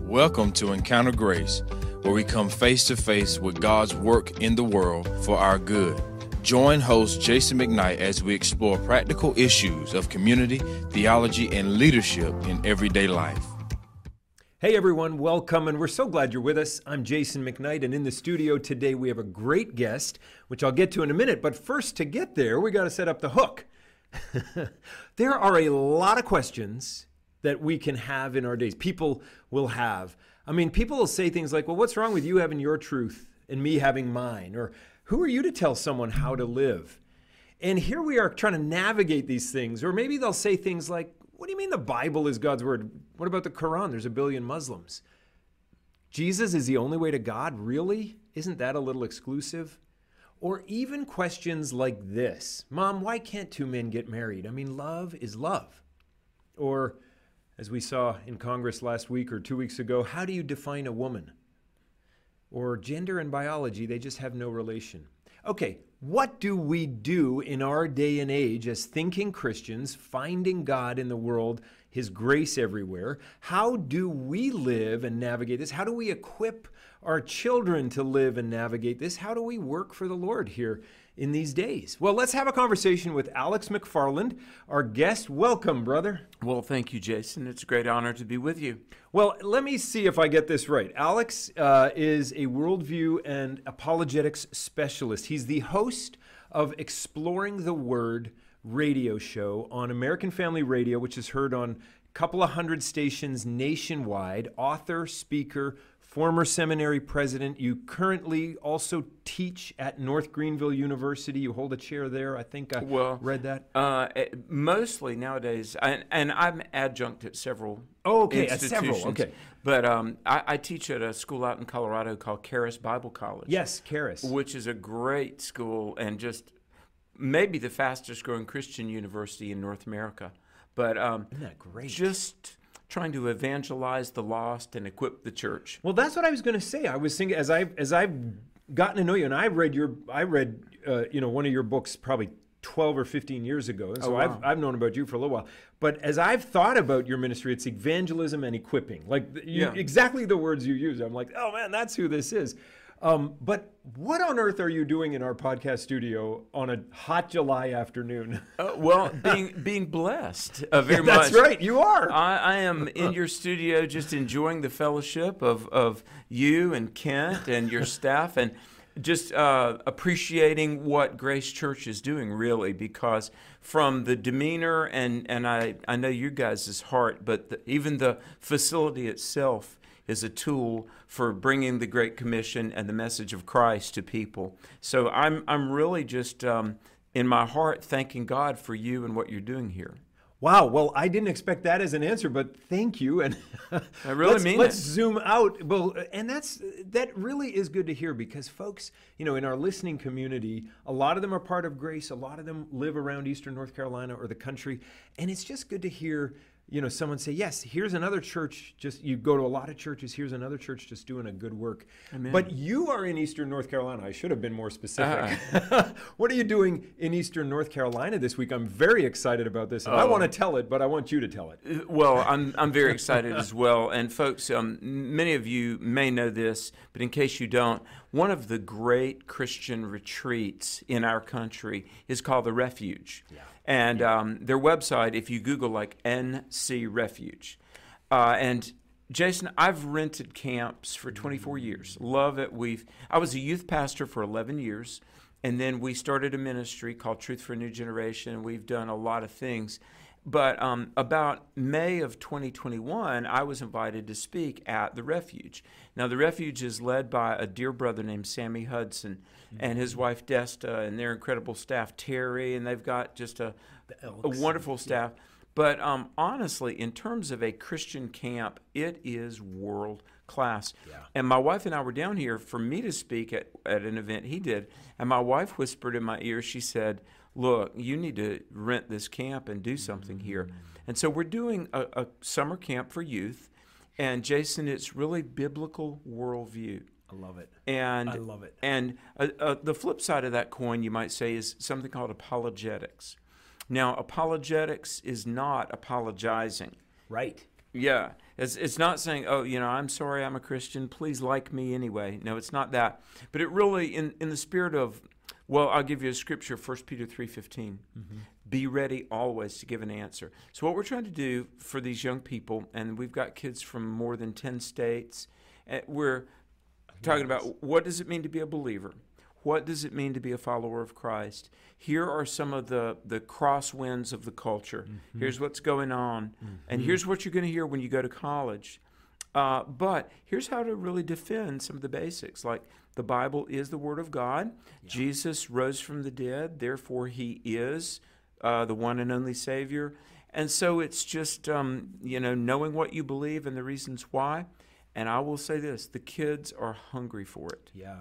Welcome to Encounter Grace, where we come face to face with God's work in the world for our good. Join host Jason McKnight as we explore practical issues of community, theology, and leadership in everyday life. Hey everyone, welcome, and we're so glad you're with us. I'm Jason McKnight, and in the studio today we have a great guest, which I'll get to in a minute. But first, to get there, we got to set up the hook. there are a lot of questions that we can have in our days. People will have. I mean, people will say things like, well, what's wrong with you having your truth and me having mine? Or who are you to tell someone how to live? And here we are trying to navigate these things. Or maybe they'll say things like, what do you mean the Bible is God's word? What about the Quran? There's a billion Muslims. Jesus is the only way to God? Really? Isn't that a little exclusive? Or even questions like this Mom, why can't two men get married? I mean, love is love. Or, as we saw in Congress last week or two weeks ago, how do you define a woman? Or gender and biology, they just have no relation. Okay, what do we do in our day and age as thinking Christians, finding God in the world, His grace everywhere? How do we live and navigate this? How do we equip our children to live and navigate this? How do we work for the Lord here in these days? Well, let's have a conversation with Alex McFarland, our guest. Welcome, brother. Well, thank you, Jason. It's a great honor to be with you. Well, let me see if I get this right. Alex uh, is a worldview and apologetics specialist. He's the host of Exploring the Word radio show on American Family Radio, which is heard on a couple of hundred stations nationwide. Author, speaker, former seminary president. You currently also teach at North Greenville University. You hold a chair there. I think I well, read that. Uh, mostly nowadays, I, and I'm adjunct at several. Oh, okay, at several. Okay, but um, I, I, teach at a school out in Colorado called Charis Bible College. Yes, Charis, which is a great school and just maybe the fastest growing Christian university in North America. But um, isn't that great? Just trying to evangelize the lost and equip the church. Well, that's what I was going to say. I was thinking as I as I've gotten to know you, and I read your I read uh, you know one of your books probably 12 or 15 years ago. And so oh, wow. I've, I've known about you for a little while. But as I've thought about your ministry, it's evangelism and equipping. Like you, yeah. exactly the words you use. I'm like, oh man, that's who this is. Um, but what on earth are you doing in our podcast studio on a hot July afternoon? uh, well, being being blessed uh, very yeah, that's much. right, you are. I, I, am in your studio, just enjoying the fellowship of of you and Kent and your staff, and just uh, appreciating what Grace Church is doing, really, because from the demeanor and and I I know you guys' heart, but the, even the facility itself is a tool for bringing the Great Commission and the message of Christ to people. So I'm, I'm really just um, in my heart thanking God for you and what you're doing here. Wow. Well, I didn't expect that as an answer, but thank you. And I really let's, mean let's it. zoom out. Well, and that's that really is good to hear because folks, you know, in our listening community, a lot of them are part of Grace. A lot of them live around Eastern North Carolina or the country, and it's just good to hear you know someone say yes here's another church just you go to a lot of churches here's another church just doing a good work. Amen. but you are in eastern north carolina. I should have been more specific. Uh what are you doing in eastern north carolina this week? I'm very excited about this and i want to oh. tell it but i want you to tell it. Uh, well i'm, I'm very excited as well and folks um, many of you may know this but in case you don't one of the great christian retreats in our country is called the refuge. Yeah. And um, their website, if you Google like NC Refuge, uh, and Jason, I've rented camps for 24 years. Love it. We've I was a youth pastor for 11 years, and then we started a ministry called Truth for a New Generation. We've done a lot of things. But um, about May of 2021, I was invited to speak at the Refuge. Now, the Refuge is led by a dear brother named Sammy Hudson mm-hmm. and his wife Desta and their incredible staff, Terry, and they've got just a, a wonderful staff. Yeah. But um, honestly, in terms of a Christian camp, it is world class. Yeah. And my wife and I were down here for me to speak at, at an event he did. And my wife whispered in my ear, she said, look, you need to rent this camp and do something here. And so we're doing a, a summer camp for youth. And Jason, it's really biblical worldview. I love it. And I love it. And uh, uh, the flip side of that coin, you might say, is something called apologetics. Now, apologetics is not apologizing. Right. Yeah. It's, it's not saying, oh, you know, I'm sorry I'm a Christian. Please like me anyway. No, it's not that. But it really, in, in the spirit of, well, I'll give you a scripture, 1 Peter 3.15. Be ready always to give an answer. So what we're trying to do for these young people, and we've got kids from more than 10 states, uh, we're talking about what does it mean to be a believer? What does it mean to be a follower of Christ? Here are some of the, the crosswinds of the culture. Here's what's going on. And here's what you're going to hear when you go to college. Uh, but here's how to really defend some of the basics. Like the Bible is the Word of God. Jesus rose from the dead, therefore, He is uh, the one and only Savior. And so it's just, um, you know, knowing what you believe and the reasons why. And I will say this the kids are hungry for it. Yeah.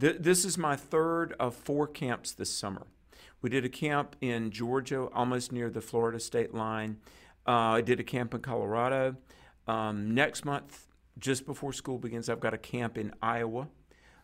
Th- this is my third of four camps this summer. We did a camp in Georgia, almost near the Florida state line. Uh, I did a camp in Colorado. Um, next month, just before school begins, I've got a camp in Iowa.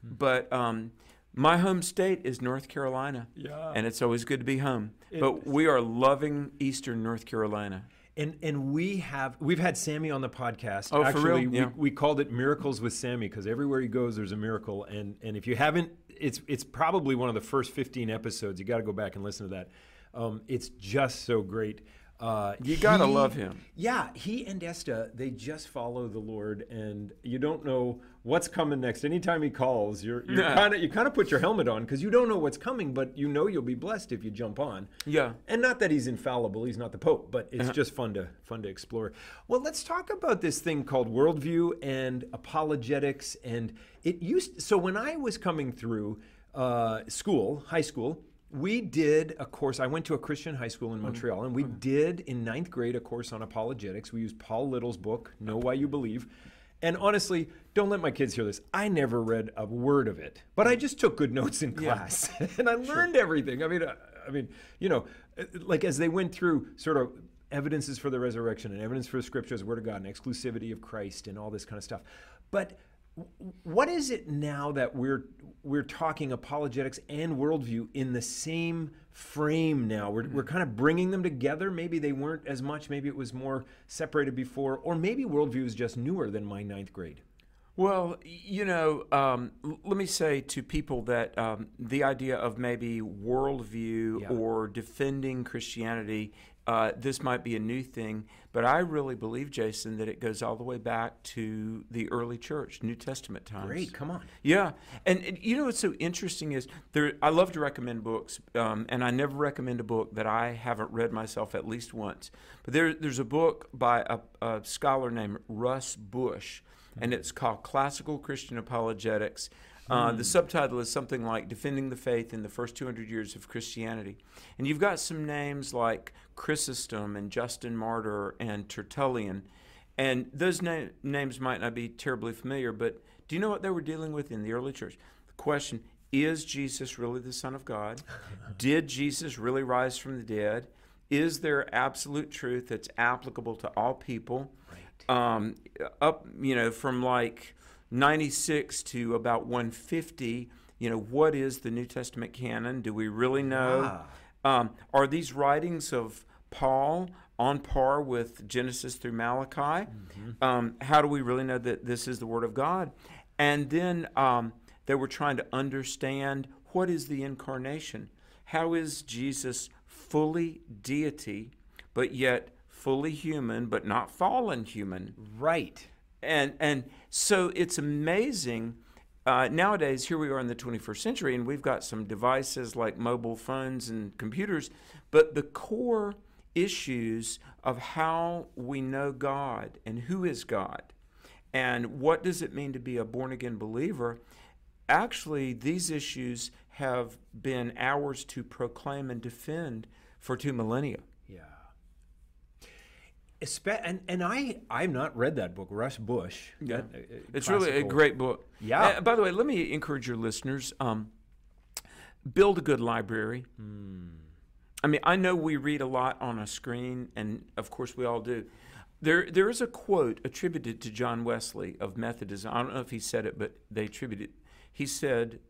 But um, my home state is North Carolina. Yeah. And it's always good to be home. but we are loving Eastern North Carolina. And and we have we've had Sammy on the podcast. Oh, for Actually, real? Yeah. we, we called it Miracles with Sammy because everywhere he goes, there's a miracle. And and if you haven't, it's it's probably one of the first 15 episodes. You got to go back and listen to that. Um, it's just so great. Uh, You gotta he- love him. Yeah, he and Esta, they just follow the Lord, and you don't know what's coming next. Anytime he calls, you're, you're Yeah. kind of you kind of put your helmet on because you don't know what's coming, but you know you'll be blessed if you jump on. Yeah. And not that he's infallible, he's not the Pope, but Uh-huh. it's just fun to fun to explore. Well, let's talk about this thing called worldview and apologetics. And it used so when I was coming through uh, school, high school, we did a course. I went to a Christian high school Mm-hmm. in Montreal, and we did in ninth grade a course on apologetics. We used Paul Little's book, Know Why You Believe. And honestly, don't let my kids hear this. I never read a word of it, but I just took good notes in class, and I learned everything. I mean, uh, I mean, you know, uh, like as they went through sort of evidences for the resurrection and evidence for the scriptures, word of God, and exclusivity of Christ, and all this kind of stuff. But what is it now that we're we're talking apologetics and worldview in the same frame now? We're, we're kind of bringing them together. Maybe they weren't as much. Maybe it was more separated before, or maybe worldview is just newer than my ninth grade. Well, you know, um, l- let me say to people that um, the idea of maybe worldview Yeah. or defending Christianity, uh, this might be a new thing, but I really believe, Jason, that it goes all the way back to the early church, New Testament times. Great, come on. Yeah, and, and you know what's so interesting is there. I love to recommend books, um, and I never recommend a book that I haven't read myself at least once. But there, there's a book by a, a scholar named Russ Bush, and it's called Classical Christian Apologetics. Uh, the subtitle is something like Defending the Faith in the First 200 Years of Christianity. And you've got some names like Chrysostom and Justin Martyr and Tertullian. And those na- names might not be terribly familiar, but do you know what they were dealing with in the early church? The question is Jesus really the Son of God? Did Jesus really rise from the dead? Is there absolute truth that's applicable to all people? Um, up, you know, from like 96 to about 150, you know, what is the New Testament canon? Do we really know? Um, are these writings of Paul on par with Genesis through Malachi? Um, how do we really know that this is the Word of God? And then um, they were trying to understand what is the incarnation? How is Jesus fully deity, but yet fully human, but not fallen human? Right. and and so it's amazing uh, nowadays here we are in the 21st century and we've got some devices like mobile phones and computers but the core issues of how we know god and who is god and what does it mean to be a born again believer actually these issues have been ours to proclaim and defend for two millennia and and I I've not read that book, Russ Bush. Yeah, uh, it's really a great book. Yeah. Uh, by the way, let me encourage your listeners: um, build a good library. Hmm. I mean, I know we read a lot on a screen, and of course we all do. There, there is a quote attributed to John Wesley of Methodism. I don't know if he said it, but they attribute it. He said,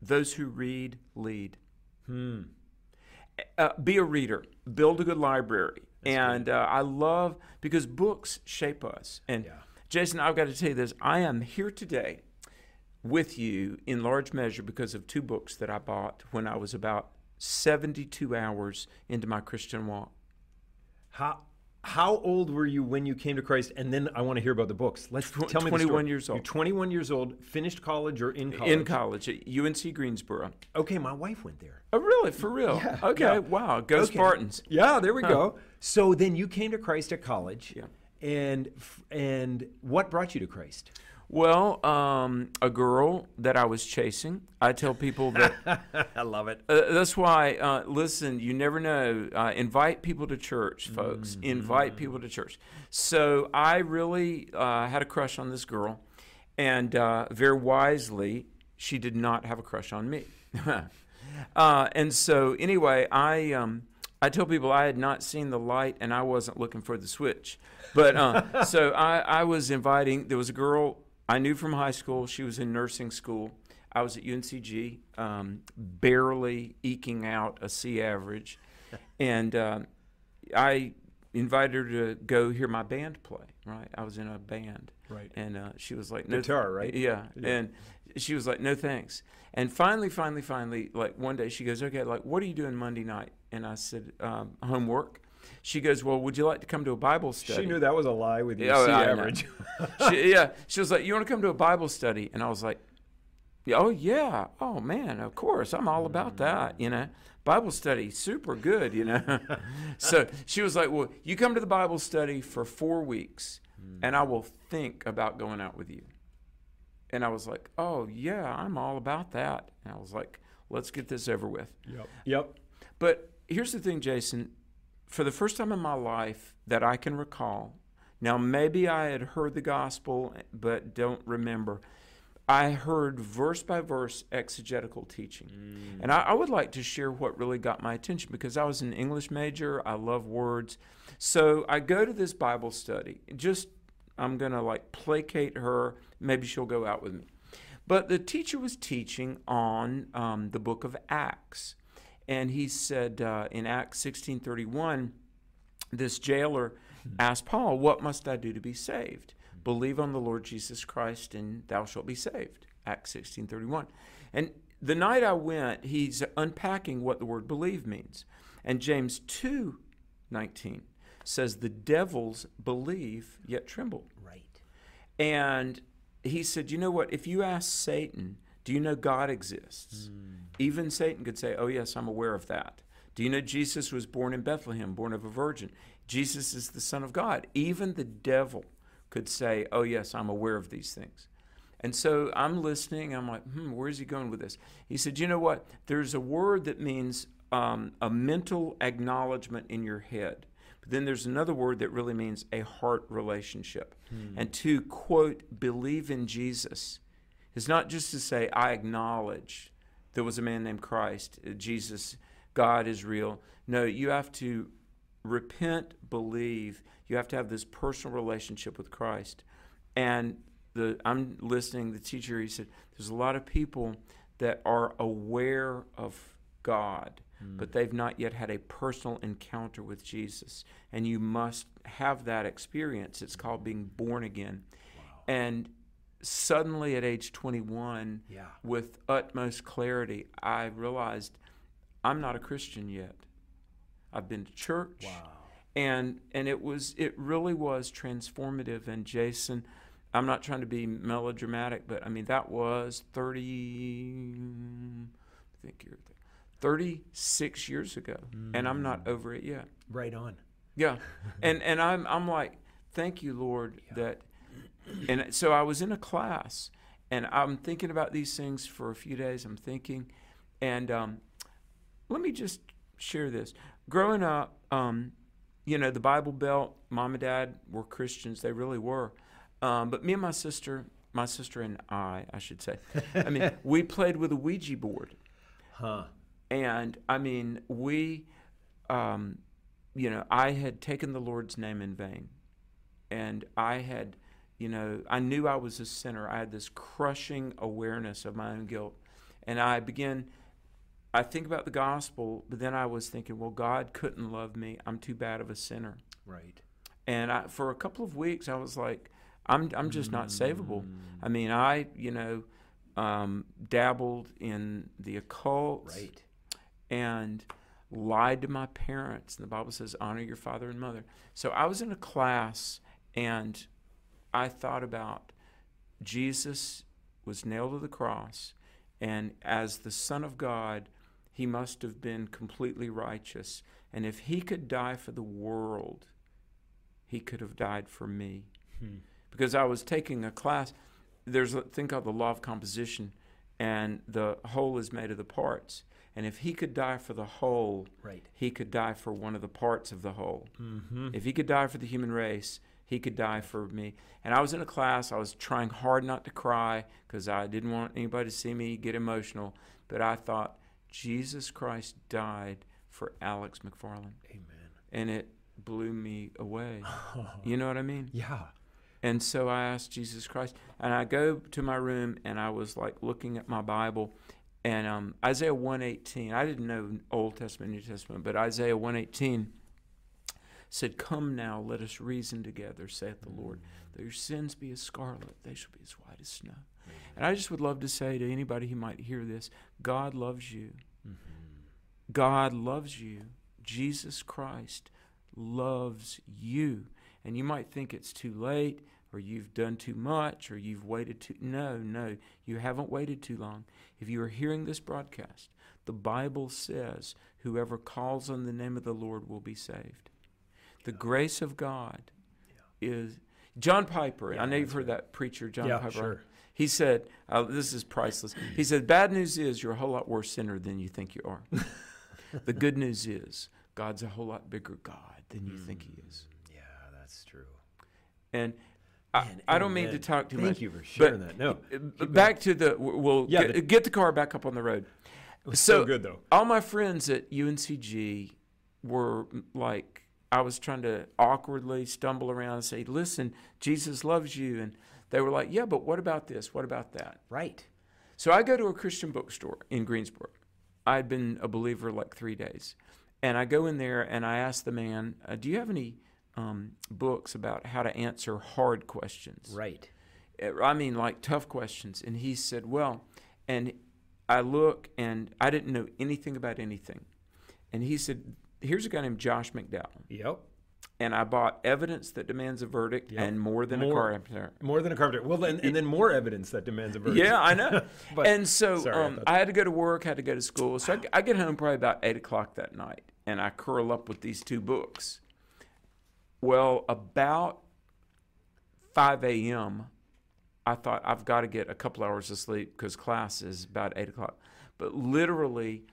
"Those who read lead." Hmm. Uh, be a reader. Build a good library. And uh, I love because books shape us. And Yeah. Jason, I've got to tell you this: I am here today with you in large measure because of two books that I bought when I was about 72 hours into my Christian walk. How how old were you when you came to Christ? And then I want to hear about the books. Let's Tw- tell me. 21 years old. You're 21 years old. Finished college or in college? In college at UNC Greensboro. Okay, my wife went there. Oh, really? For real? Yeah, okay. yeah. Wow. Go Okay. Spartans. Yeah, there we go. So then you came to Christ at college. Yeah. And and what brought you to Christ? Well, um, a girl that I was chasing. I tell people that I love it. Uh, that's why, uh, listen, you never know. Uh, invite people to church, folks. Mm-hmm. Invite people to church. So I really uh, had a crush on this girl, and uh, very wisely, she did not have a crush on me. uh, and so, anyway, I. Um, I tell people I had not seen the light and I wasn't looking for the switch. But uh, so I, I was inviting, there was a girl I knew from high school. She was in nursing school. I was at UNCG, um, barely eking out a C average. And uh, I invited her to go hear my band play, right? I was in a band. Right. And uh, she was like, no. Guitar, right? Yeah. Yeah. And she was like, no thanks. And finally, finally, finally, like one day she goes, okay, like, what are you doing Monday night? And I said, um, homework. She goes, well, would you like to come to a Bible study? She knew that was a lie with your Yeah, C I average. she, yeah, she was like, "You want to come to a Bible study?" And I was like, "Oh yeah, oh man, of course, I'm all about that." You know, Bible study, super good. You know, so she was like, "Well, you come to the Bible study for four weeks, and I will think about going out with you." And I was like, "Oh yeah, I'm all about that." And I was like, "Let's get this over with." yep. Yep. But here's the thing, Jason. For the first time in my life that I can recall, now maybe I had heard the gospel but don't remember. I heard verse by verse exegetical teaching. And I, I would like to share what really got my attention because I was an English major. I love words. So I go to this Bible study. Just, I'm going to like placate her. Maybe she'll go out with me. But the teacher was teaching on um, the book of Acts. And he said uh, in Acts 16:31, this jailer asked Paul, "What must I do to be saved?" Believe on the Lord Jesus Christ, and thou shalt be saved. Acts 16:31. And the night I went, he's unpacking what the word believe means. And James 2:19 says, "The devils believe yet tremble." Right. And he said, You know what? If you ask Satan, do you know God exists? Even Satan could say, Oh, yes, I'm aware of that. Do you know Jesus was born in Bethlehem, born of a virgin? Jesus is the Son of God. Even the devil could say, Oh, yes, I'm aware of these things. And so I'm listening. I'm like, hmm, where's he going with this? He said, You know what? There's a word that means um, a mental acknowledgement in your head. But then there's another word that really means a heart relationship. And to quote, believe in Jesus is not just to say, I acknowledge there was a man named Christ, uh, Jesus, God is real. No, you have to repent, believe. You have to have this personal relationship with Christ. And the I'm listening, the teacher, he said, there's a lot of people that are aware of God, but they've not yet had a personal encounter with Jesus. And you must have that experience. It's called being born again. And suddenly at age 21, Yeah. with utmost clarity, I realized I'm not a Christian yet. I've been to church. Wow. And and it was it really was transformative and Jason I'm not trying to be melodramatic, but I mean that was 30 I think you're 36 years ago and I'm not mm. over it yet. Right on. Yeah. and and I'm I'm like, thank you, Lord, that and so I was in a class and I'm thinking about these things for a few days. I'm thinking and um, let me just share this. Growing up, um, you know, the Bible Belt, mom and dad were Christians. They really were. Um, but me and my sister, my sister and I, I should say, I mean, we played with a Ouija board. Huh. And I mean, we, um, you know, I had taken the Lord's name in vain. And I had, you know, I knew I was a sinner. I had this crushing awareness of my own guilt. And I began, I think about the gospel, but then I was thinking, well, God couldn't love me. I'm too bad of a sinner. Right. And I, for a couple of weeks, I was like, I'm, I'm just not savable. I mean, I, you know, um, dabbled in the occult Right. and lied to my parents. And the Bible says, honor your father and mother. So I was in a class and I thought about Jesus was nailed to the cross, and as the Son of God, he must have been completely righteous. And if he could die for the world, he could have died for me. Because I was taking a class, there's a thing called the law of composition, and the whole is made of the parts. And if he could die for the whole, Right. he could die for one of the parts of the whole. Mm-hmm. If he could die for the human race, he could die for me. And I was in a class, I was trying hard not to cry because I didn't want anybody to see me get emotional. But I thought, Jesus Christ died for Alex McFarland. Amen. And it blew me away. You know what I mean? Yeah. And so I asked Jesus Christ, and I go to my room, and I was like looking at my Bible, and um, Isaiah one eighteen. I didn't know Old Testament, New Testament, but Isaiah one eighteen said, "Come now, let us reason together," saith the Lord. Mm. Though your sins be as scarlet, they shall be as white as snow. Mm. And I just would love to say to anybody who might hear this, God loves you. Mm-hmm. God loves you. Jesus Christ loves you. And you might think it's too late or you've done too much or you've waited too No, no, you haven't waited too long. If you are hearing this broadcast, the Bible says whoever calls on the name of the Lord will be saved. The grace of God is John Piper. Yeah, I know you've heard that preacher, John Yeah, Piper. sure. He said, uh, "This is priceless." He said, "Bad news is you're a whole lot worse sinner than you think you are. the good news is God's a whole lot bigger God than you think He is." Yeah, that's true. And I, Man, I don't mean to talk too Thank much. you for but, sharing that. No, back to the we'll Yeah, get, the- get the car back up on the road. It was So- so good though. All my friends at UNCG were mm, like, I was trying to awkwardly stumble around and say, "Listen, Jesus loves you," and they were like, "Yeah, but what about this? What about that?" Right. So I go to a Christian bookstore in Greensboro. I'd been a believer like three days. And I go in there and I ask the man, uh, Do you have any um, books about how to answer hard questions? Right. Uh, I mean, like tough questions. And he said, Well, and I look and I didn't know anything about anything. And he said, Here's a guy named Josh McDowell. Yep. And I bought Evidence That Demands a Verdict Yep. and More Than a More- Carpenter. More than a carpenter. Well, then, and then more evidence that demands a verdict. Yeah, I know. But- and so sorry, I um, thought- I, had to go to work, had to go to school. So I, I get home probably about eight o'clock that night, and I curl up with these two books. Well, about five a.m., I thought I've got to get a couple hours of sleep because class is about eight o'clock. But literally,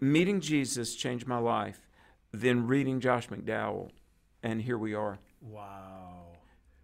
meeting Jesus changed my life. Then reading Josh McDowell, and here we are. Wow.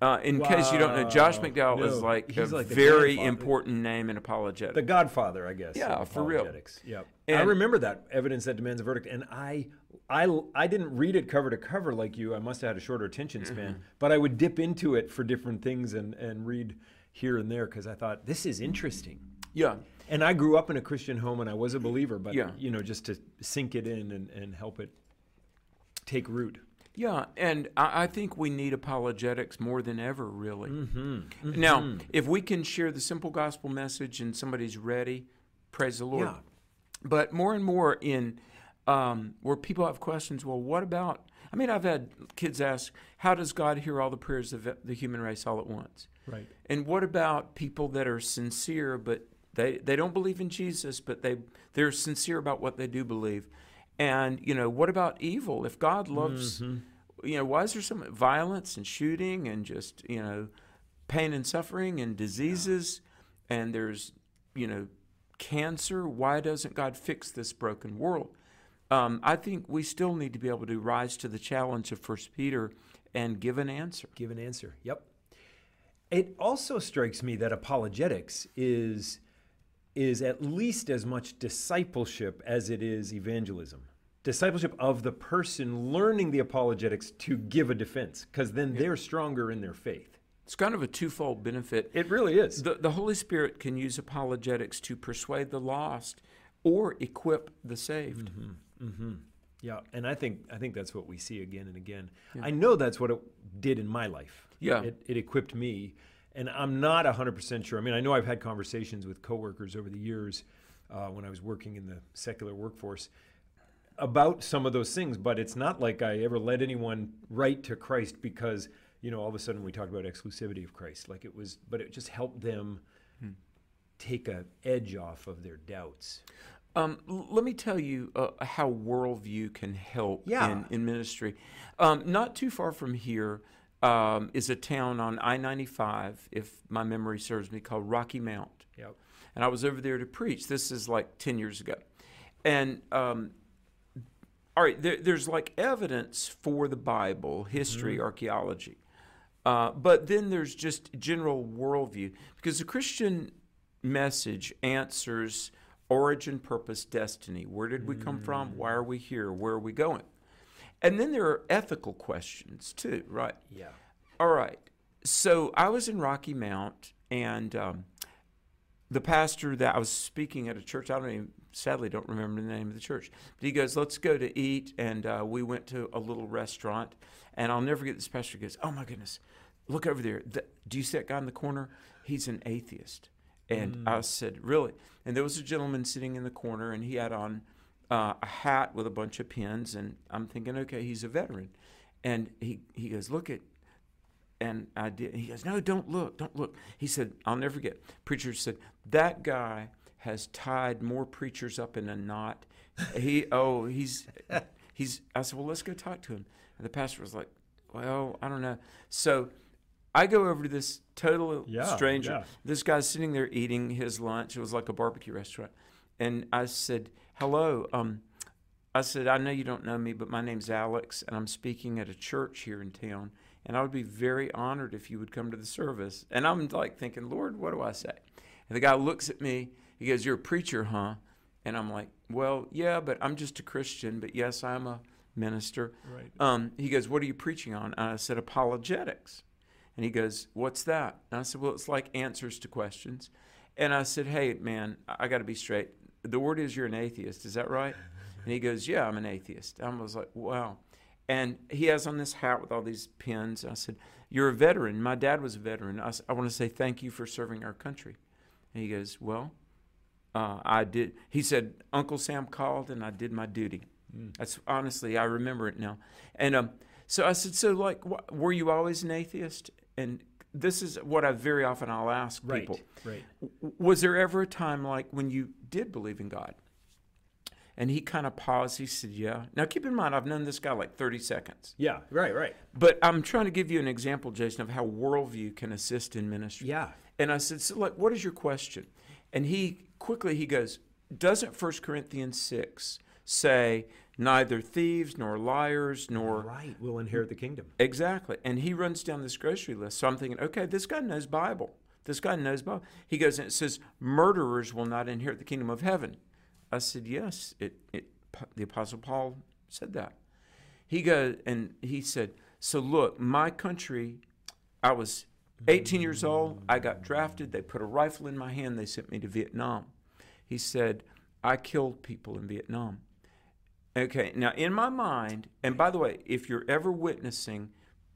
Uh, in case you don't know, Josh Wow. McDowell is like a like very important name in apologetics. The Godfather, I guess. Yeah, for real. Yep. I remember that evidence that demands a verdict, and I, I, I didn't read it cover to cover like you. I must have had a shorter attention span, Mm-hmm. but I would dip into it for different things and and read here and there because I thought this is interesting. Yeah. And I grew up in a Christian home, and I was a believer, but Yeah. you know, just to sink it in and, and help it take root. Yeah, and I, I think we need apologetics more than ever, really. Mm-hmm. Now, if we can share the simple gospel message and somebody's ready, praise the Lord. Yeah. But more and more in um, where people have questions, well, what about? I mean, I've had kids ask, how does God hear all the prayers of the human race all at once? Right. And what about people that are sincere, but they, they don't believe in Jesus, but they they're sincere about what they do believe? And you know, what about evil? If God loves, you know, why is there so much violence and shooting and just you know, pain and suffering and diseases, and there's you know, cancer? Why doesn't God fix this broken world? Um, I think we still need to be able to rise to the challenge of First Peter and give an answer. Give an answer. Yep. It also strikes me that apologetics is is at least as much discipleship as it is evangelism. Discipleship of the person learning the apologetics to give a defense, because then they're stronger in their faith. It's kind of a twofold benefit. It really is. The, the Holy Spirit can use apologetics to persuade the lost or equip the saved. Mm-hmm, mm-hmm. Yeah, and I think I think that's what we see again and again. I know that's what it did in my life. Yeah. it, it equipped me, and I'm not 100 percent sure. I mean, I know I've had conversations with coworkers over the years uh, when I was working in the secular workforce about some of those things, but it's not like I ever led anyone right to Christ because you know all of a sudden we talked about exclusivity of Christ. Like it was, but it just helped them take a edge off of their doubts. Um, let me tell you uh, how worldview can help Yeah. in, in ministry. Um, not too far from here um, is a town on I 95, if my memory serves me, called Rocky Mount. Yep. And I was over there to preach. This is like 10 years ago. And um, all right, there, there's like evidence for the Bible, history, archaeology. Uh, but then there's just general worldview because the Christian message answers origin, purpose, destiny. Where did we come from? Why are we here? Where are we going? And then there are ethical questions too, right? Yeah. All right. So I was in Rocky Mount, and um, the pastor that I was speaking at a church, I don't even, sadly, don't remember the name of the church, but he goes, Let's go to eat. And uh, we went to a little restaurant, and I'll never forget this pastor goes, Oh my goodness, look over there. The, do you see that guy in the corner? He's an atheist. And I said, Really? And there was a gentleman sitting in the corner, and he had on uh, a hat with a bunch of pins. And I'm thinking, Okay, he's a veteran. And he, he goes, Look at, and I did. He goes, No, don't look, don't look. He said, I'll never forget. Preacher said, That guy has tied more preachers up in a knot. He, oh, he's, he's, I said, Well, let's go talk to him. And the pastor was like, Well, I don't know. So I go over to this total Yeah, stranger. yeah. This guy's sitting there eating his lunch. It was like a barbecue restaurant. And I said, Hello. Um, I said, I know you don't know me, but my name's Alex, and I'm speaking at a church here in town. And I would be very honored if you would come to the service. And I'm like thinking, Lord, what do I say? And the guy looks at me. He goes, You're a preacher, huh? And I'm like, Well, yeah, but I'm just a Christian. But yes, I'm a minister. Right. Um, he goes, What are you preaching on? And I said, Apologetics. And he goes, What's that? And I said, Well, it's like answers to questions. And I said, Hey, man, I got to be straight. The word is you're an atheist. Is that right? And he goes, Yeah, I'm an atheist. I was like, Wow. And he has on this hat with all these pins. I said, You're a veteran. My dad was a veteran. I want to say thank you for serving our country. And he goes, Well, uh, I did. He said, Uncle Sam called and I did my duty. That's honestly, I remember it now. And um, so I said, So, like, wh- were you always an atheist? And this is what I very often I'll ask Right. people. Right. Was there ever a time like when you did believe in God? And he kind of paused. He said, Yeah. Now, keep in mind, I've known this guy like 30 seconds. Yeah. Right. Right. But I'm trying to give you an example, Jason, of how worldview can assist in ministry. Yeah. And I said, so like, what is your question? And he quickly he goes, doesn't 1 Corinthians 6 say neither thieves nor liars nor Right. We'll inherit the kingdom. exactly? And he runs down this grocery list. So I'm thinking, okay, this guy knows Bible. This guy knows Bible. He goes and it says, murderers will not inherit the kingdom of heaven. I said, yes. It, it the apostle Paul said that. He goes and he said, so look, my country, I was 18 years old. I got drafted. They put a rifle in my hand. They sent me to Vietnam. He said, I killed people in Vietnam. Okay, now in my mind, and by the way, if you're ever witnessing,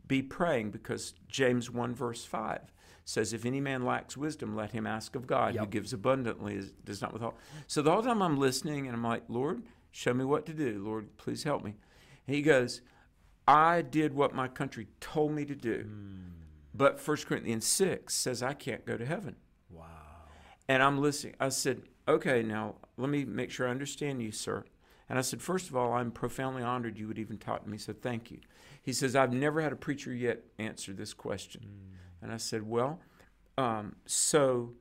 be praying because James 1 verse 5 says, If any man lacks wisdom, let him ask of God, who gives abundantly, does not withhold. So the whole time I'm listening and I'm like, Lord, show me what to do. Lord, please help me. And he goes, I did what my country told me to do. Hmm. But 1 Corinthians 6 says I can't go to heaven. Wow. And I'm listening. I said, okay, now let me make sure I understand you, sir. And I said, first of all, I'm profoundly honored you would even talk to me, so thank you. He says, I've never had a preacher yet answer this question. And I said, well, um, so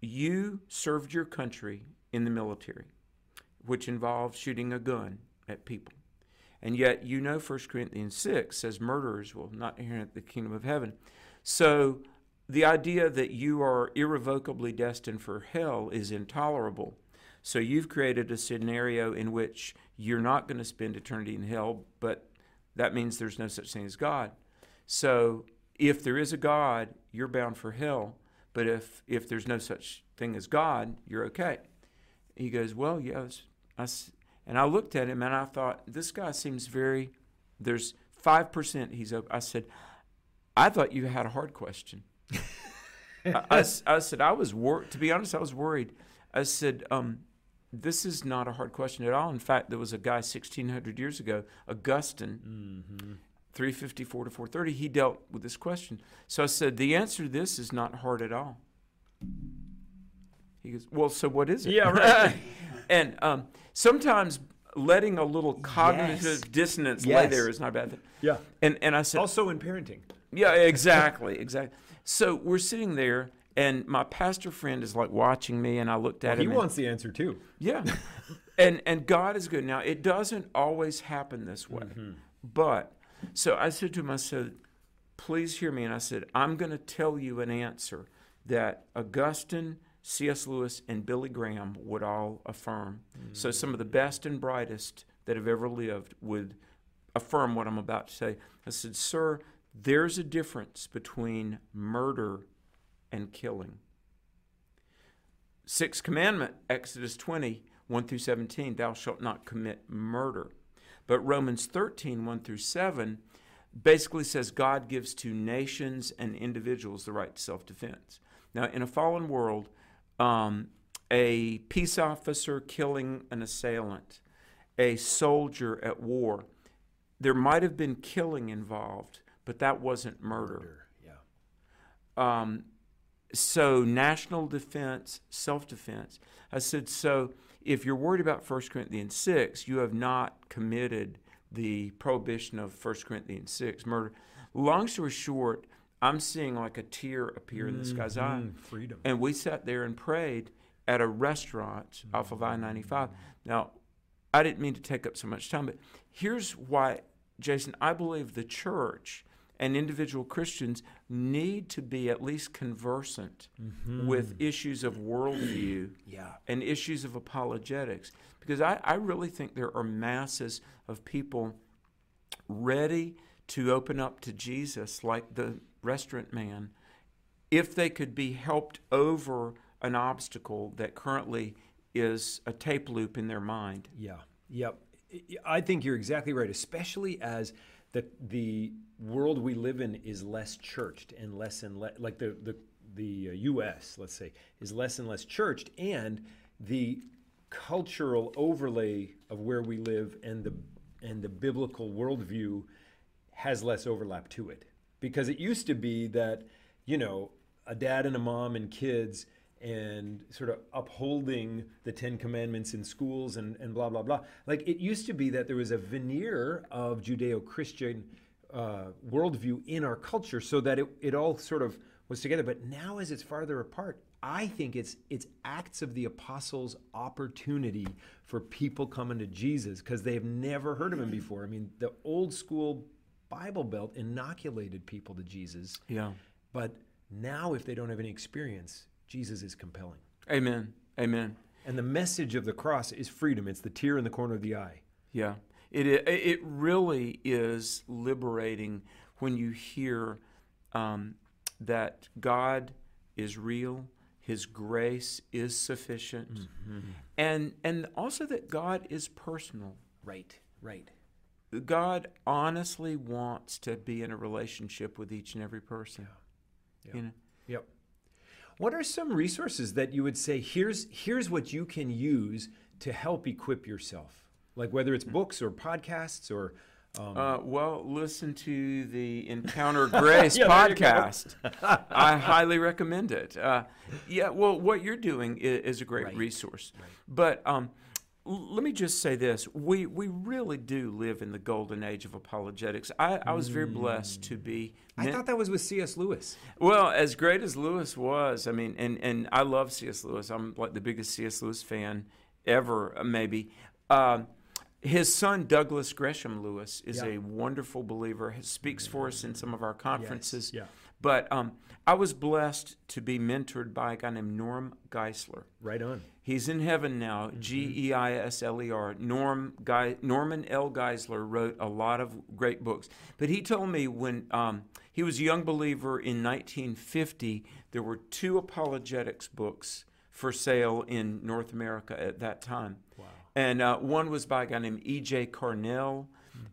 you served your country in the military, which involves shooting a gun at people. And yet, you know, 1 Corinthians 6 says murderers will not inherit the kingdom of heaven. So, the idea that you are irrevocably destined for hell is intolerable. So, you've created a scenario in which you're not going to spend eternity in hell, but that means there's no such thing as God. So, if there is a God, you're bound for hell. But if, if there's no such thing as God, you're okay. He goes, Well, yes. I s- and I looked at him and I thought, This guy seems very, there's 5% he's open. I said, I thought you had a hard question. I said, I was worried. To be honest, I was worried. I said, um, This is not a hard question at all. In fact, there was a guy 1600 years ago, Augustine, 354 to 430, he dealt with this question. So I said, The answer to this is not hard at all. He goes, Well, so what is it? Yeah, right. and um, sometimes letting a little cognitive Yes. dissonance lay there is not a bad thing. Yeah. And, and I said, Also in parenting. Yeah, exactly, exactly. So we're sitting there, and my pastor friend is like watching me, and I looked at He him. He wants the answer too. yeah. and and God is good. Now it doesn't always happen this way. Mm-hmm. But so I said to him, I said, please hear me. And I said, I'm gonna tell you an answer that Augustine, C.S. Lewis, and Billy Graham would all affirm. So mm. some of the best and brightest that have ever lived would affirm what I'm about to say. I said, Sir, there's a difference between murder and killing. Sixth commandment, Exodus 20, 1 through 17, thou shalt not commit murder. But Romans 13, 1 through 7, basically says God gives to nations and individuals the right to self defense. Now, in a fallen world, um, a peace officer killing an assailant, a soldier at war, there might have been killing involved, but that wasn't murder. Yeah. Um, so national defense, self-defense. I said, so if you're worried about 1 Corinthians 6, you have not committed the prohibition of 1 Corinthians 6, murder. Long story short, I'm seeing like a tear appear in this guy's eye. Mm, freedom. And we sat there and prayed at a restaurant off of I 95. Now, I didn't mean to take up so much time, but here's why, Jason, I believe the church and individual Christians need to be at least conversant mm-hmm. with issues of worldview Yeah. and issues of apologetics. Because I, I really think there are masses of people ready to open up to Jesus, like the restaurant man, if they could be helped over an obstacle that currently is a tape loop in their mind. Yeah. Yep. I think you're exactly right, especially as the the world we live in is less churched and less and less like the the the uh, U.S. let's say is less and less churched, and the cultural overlay of where we live and the and the biblical worldview has less overlap to it because it used to be that you know a dad and a mom and kids and sort of upholding the Ten Commandments in schools and, and blah blah blah. Like it used to be that there was a veneer of Judeo-Christian uh, worldview in our culture, so that it, it all sort of was together. But now, as it's farther apart, I think it's it's Acts of the Apostles' opportunity for people coming to Jesus because they've never heard of him before. I mean, the old school Bible Belt inoculated people to Jesus, Yeah. but now if they don't have any experience, Jesus is compelling. Amen. Amen. And the message of the cross is freedom. It's the tear in the corner of the eye. Yeah, it it really is liberating when you hear um, that God is real, His grace is sufficient, and and also that God is personal. Right, right. God honestly wants to be in a relationship with each and every person. Yeah. You know, Yep. What are some resources that you would say here's here's what you can use to help equip yourself? Like whether it's books or podcasts or um, Uh, well, listen to the Encounter Grace Yeah, there you go. podcast. I highly recommend it. Uh, yeah, well, what you're doing is, is a great Right. resource. But um, let me just say this: we we really do live in the golden age of apologetics. I, I was very blessed to be. I men- thought that was with C.S. Lewis. well, as great as Lewis was, I mean, and, and I love C.S. Lewis. I'm like the biggest C.S. Lewis fan ever, uh, maybe. Um, his son, Douglas Gresham Lewis, is Yeah. a wonderful believer. He speaks for us in some of our conferences. yeah. But um, I was blessed to be mentored by a guy named Norm Geisler. Right on. He's in heaven now. Mm-hmm. G E I S L E R. Norm Guy, Norman L. Geisler wrote a lot of great books. But he told me when um, he was a young believer in 1950, there were two apologetics books for sale in North America at that time. Wow. And uh, one was by a guy named E.J. Carnell,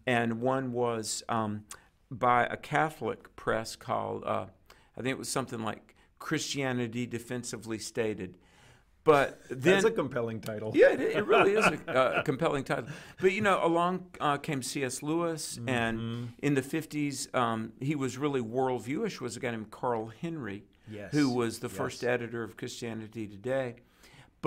and one was um, by a Catholic press called, uh, I think it was something like Christianity Defensively Stated. But then, That's a compelling title. yeah, it, it really is a, uh, a compelling title. But you know, along uh, came C.S. Lewis, and in the fifties, um, he was really worldviewish. Was a guy named Carl Henry, Yes, who was the first editor of Christianity Today.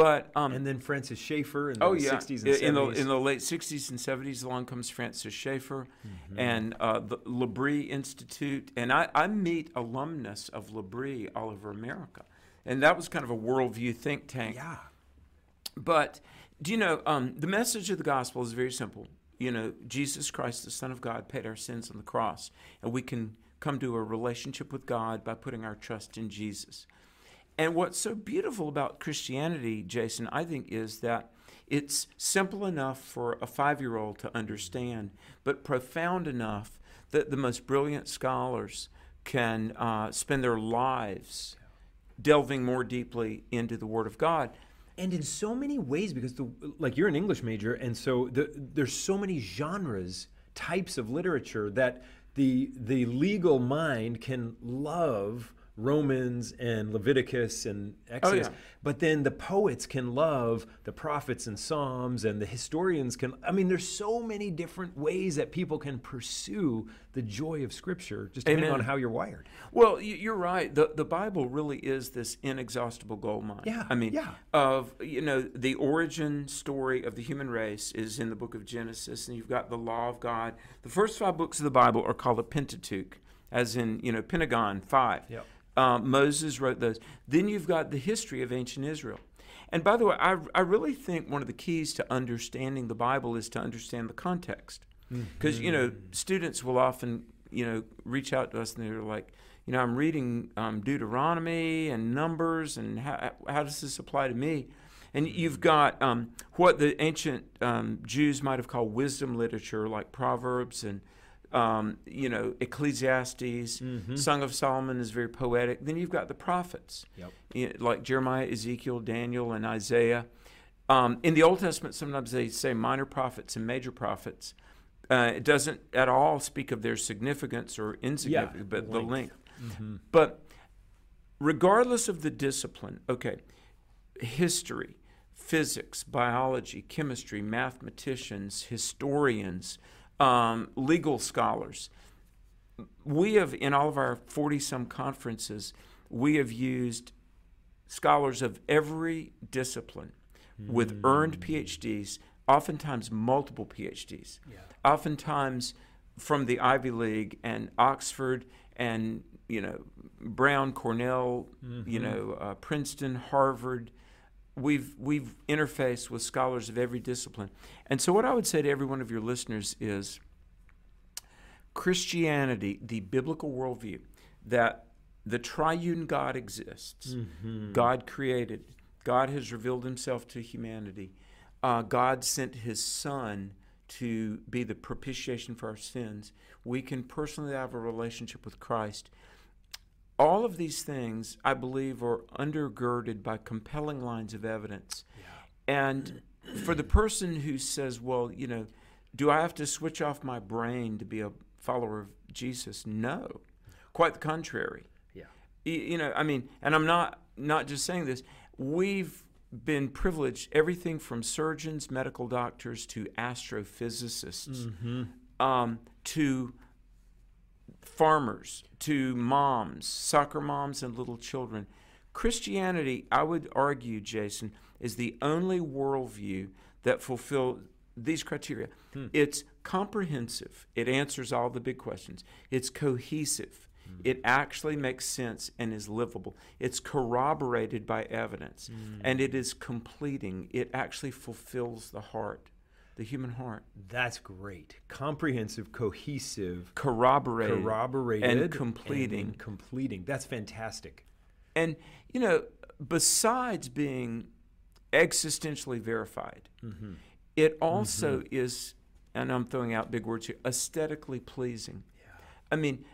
But um, And then Francis Schaeffer in the oh yeah, 60s and 70s. the in the late '60s and '70s, along comes Francis Schaeffer Mm-hmm. and uh, the L'Abri Institute, and I, I meet alumnus of L'Abri all over America, and that was kind of a worldview think tank. yeah. But do you know um, the message of the gospel is very simple? You know, Jesus Christ, the Son of God, paid our sins on the cross, and we can come to a relationship with God by putting our trust in Jesus. And what's so beautiful about Christianity, Jason, I think, is that it's simple enough for a five year old to understand, but profound enough that the most brilliant scholars can uh, spend their lives delving more deeply into the Word of God. and in so many ways because the like you're an english major and so the, there's so many genres types of literature that the the legal mind can love romans and leviticus and oh, exodus yeah. but then the poets can love the prophets and psalms and the historians can i mean there's so many different ways that people can pursue the joy of scripture just depending Amen. on how you're wired Well, you're right. The the Bible really is this inexhaustible gold mine. Yeah, I mean, yeah. of you know the origin story of the human race is in the book of Genesis, and you've got the law of God. The first five books of the Bible are called the Pentateuch, as in you know Pentagon five. Yep. Um, Moses wrote those. Then you've got the history of ancient Israel. And by the way, I, I really think one of the keys to understanding the Bible is to understand the context. Because, you know, students will often, you know, reach out to us and they're like, you know, I'm reading um, Deuteronomy and Numbers, and how, how does this apply to me? And you've got um, what the ancient um, Jews might have called wisdom literature, like Proverbs and um, you know, Ecclesiastes, Song of Solomon is very poetic. Then you've got the prophets, Yep. you know, like Jeremiah, Ezekiel, Daniel, and Isaiah. Um, in the Old Testament, sometimes they say minor prophets and major prophets. Uh, it doesn't at all speak of their significance or insignificance, but the length. length. But regardless of the discipline, okay, history, physics, biology, chemistry, mathematicians, historians, um, legal scholars. We have, in all of our 40 some conferences, we have used scholars of every discipline with earned PhDs, oftentimes multiple PhDs, oftentimes from the Ivy League and Oxford and you know Brown, Cornell, you know uh, Princeton, Harvard. We've we've interfaced with scholars of every discipline, and so what I would say to every one of your listeners is Christianity, the biblical worldview that the triune God exists, God created, God has revealed himself to humanity, uh, God sent his Son to be the propitiation for our sins. We can personally have a relationship with Christ. All of these things, I believe, are undergirded by compelling lines of evidence. And for the person who says, well, you know, do I have to switch off my brain to be a follower of Jesus? No. Quite the contrary. Yeah. You know, I mean, and I'm not not just saying this. We've been privileged, everything from surgeons, medical doctors, to astrophysicists, um, to farmers, to moms, soccer moms, and little children. Christianity, I would argue, Jason, is the only worldview that fulfills these criteria. Hmm. It's comprehensive. It answers all the big questions. It's cohesive. Hmm. It actually makes sense and is livable. It's corroborated by evidence. Hmm. And it is completing. It actually fulfills the heart, the human heart. That's great. Comprehensive, cohesive, Corroborated. corroborated, And completing. and completing. That's fantastic. And, you know, besides being existentially verified, mm-hmm. it also mm-hmm. is, and I'm throwing out big words here, aesthetically pleasing. Yeah. I mean,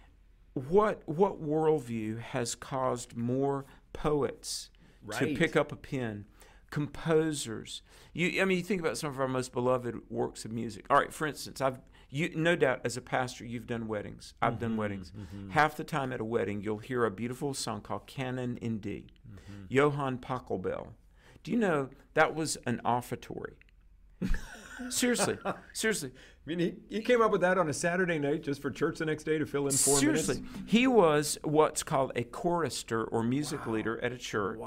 what what worldview has caused more poets to pick up a pen. Composers. You, I mean, you think about some of our most beloved works of music. All right, for instance, I've you no doubt as a pastor you've done weddings. I've Mm-hmm, done weddings. Half the time at a wedding, you'll hear a beautiful song called Canon in D. Mm-hmm. Johann Pachelbel. Do you know that was an offertory? seriously, seriously. I mean, he, he came up with that on a Saturday night just for church the next day to fill in four Seriously, minutes. he was what's called a chorister or music leader at a church.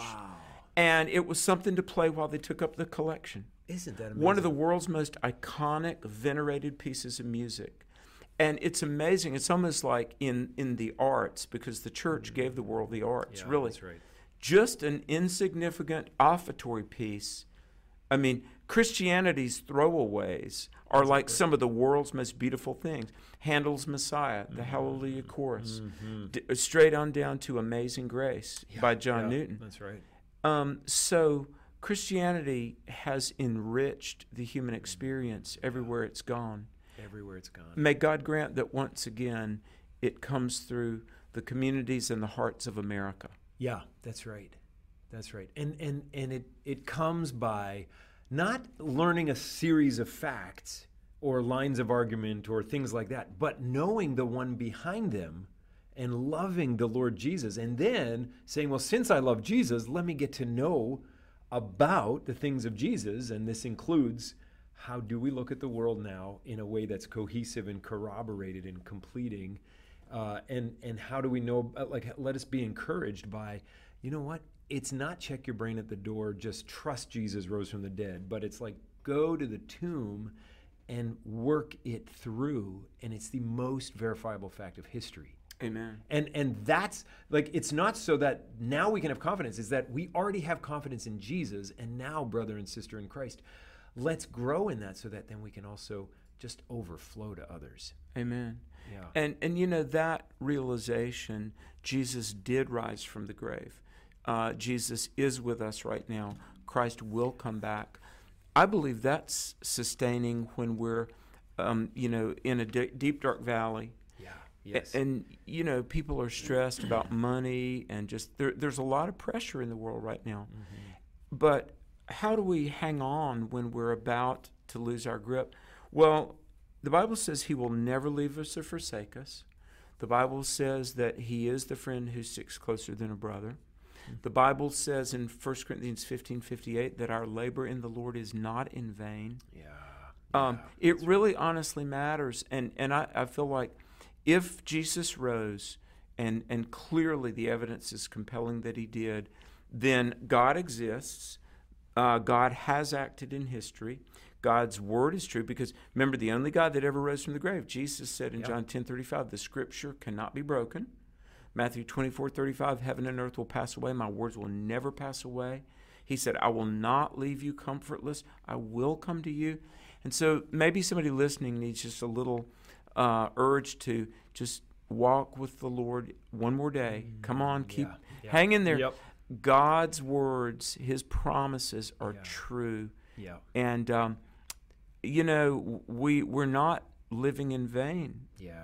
And it was something to play while they took up the collection. Isn't that amazing? One of the world's most iconic, venerated pieces of music. And it's amazing. It's almost like in, in the arts, because the church mm-hmm. gave the world the arts, Yeah, really. that's right. Just an insignificant offertory piece. I mean, Christianity's throwaways are like some of the world's most beautiful things. Handel's Messiah, the Mm-hmm. Hallelujah Chorus, mm-hmm. d- uh, straight on down to Amazing Grace by John Yeah, Newton. That's right. Um, so Christianity has enriched the human experience everywhere it's gone. Everywhere it's gone. May God grant that once again it comes through the communities and the hearts of America. Yeah, that's right. That's right. And and and it it comes by not learning a series of facts or lines of argument or things like that, but knowing the one behind them and loving the Lord Jesus and then saying, well, since I love Jesus, let me get to know about the things of Jesus. And this includes how do we look at the world now in a way that's cohesive and corroborated and completing? Uh, and and how do we know uh, like let us be encouraged by you know what? It's not check your brain at the door just trust jesus rose from the dead but it's like go to the tomb and work it through. And it's the most verifiable fact of history Amen. and and that's like it's not so that now we can have confidence is that we already have confidence in jesus and now brother and sister in christ let's grow in that so that then we can also just overflow to others Amen. Yeah. And and you know that realization, Jesus did rise from the grave. Uh, Jesus is with us right now. Christ will come back. I believe that's sustaining when we're, um, you know, in a d- deep dark valley. Yes And you know, people are stressed about money and just there, there's a lot of pressure in the world right now. But how do we hang on when we're about to lose our grip? Well, the Bible says He will never leave us or forsake us. The Bible says that He is the friend who sticks closer than a brother. The Bible says in 1 Corinthians 15 58 that our labor in the Lord is not in vain. yeah Um, it really honestly matters. And, and I, I feel like if Jesus rose, and, and clearly the evidence is compelling that he did, then God exists. Uh, God has acted in history. God's word is true because remember, the only God that ever rose from the grave, Jesus said in Yeah. John ten thirty five, the scripture cannot be broken. Matthew twenty four thirty five, heaven and earth will pass away, my words will never pass away. He said, I will not leave you comfortless, I will come to you. And so maybe somebody listening needs just a little uh, urge to just walk with the Lord one more day. Come on, keep yeah, yeah. hang in there. Yep. God's words, His promises are Yeah. true, yeah and um, you know we we're not living in vain. yeah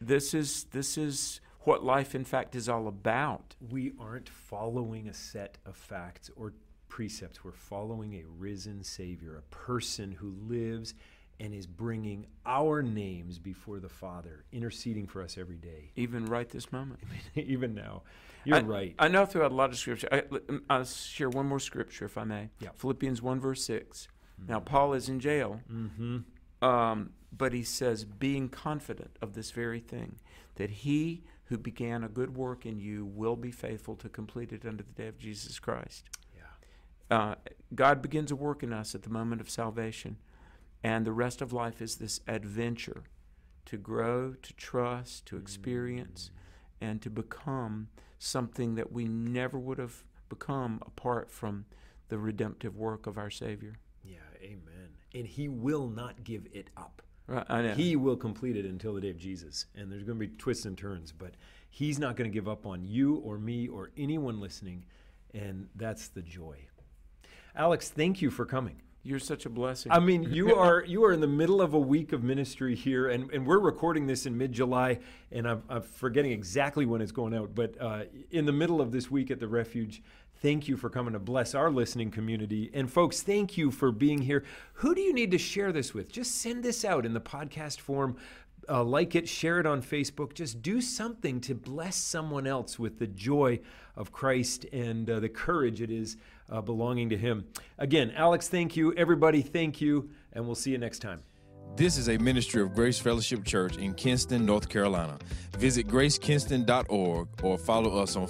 This is this is what life, in fact, is all about. we aren't following a set of facts or precepts. We're following a risen Savior, a person who lives and is bringing our names before the Father, interceding for us every day, Even right this moment. even now. You're I, right. I know throughout a lot of scripture. I, I'll share one more scripture, if I may. Yeah. Philippians 1, verse 6. Now, Paul is in jail, mm-hmm. um, but he says, being confident of this very thing, that he who began a good work in you will be faithful to complete it unto the day of Jesus Christ. Yeah. Uh, God begins a work in us at the moment of salvation, and the rest of life is this adventure to grow, to trust, to experience, and to become something that we never would have become apart from the redemptive work of our Savior. Yeah, amen. And he will not give it up. Right, I know. He will complete it until the day of Jesus. And there's going to be twists and turns, but he's not going to give up on you or me or anyone listening. And that's the joy. Alex, thank you for coming. You're such a blessing. I mean, you are you are in the middle of a week of ministry here, and, and we're recording this in mid July, and I'm, I'm forgetting exactly when it's going out, but uh, in the middle of this week at the refuge. Thank you for coming to bless our listening community. And folks, thank you for being here. Who do you need to share this with? Just send this out in the podcast form. Uh, like it, share it on Facebook. Just do something to bless someone else with the joy of Christ and uh, the courage it is uh, belonging to Him. Again, Alex, thank you. Everybody, thank you. And we'll see you next time. This is a ministry of Grace Fellowship Church in Kinston, North Carolina. Visit gracekinston.org or follow us on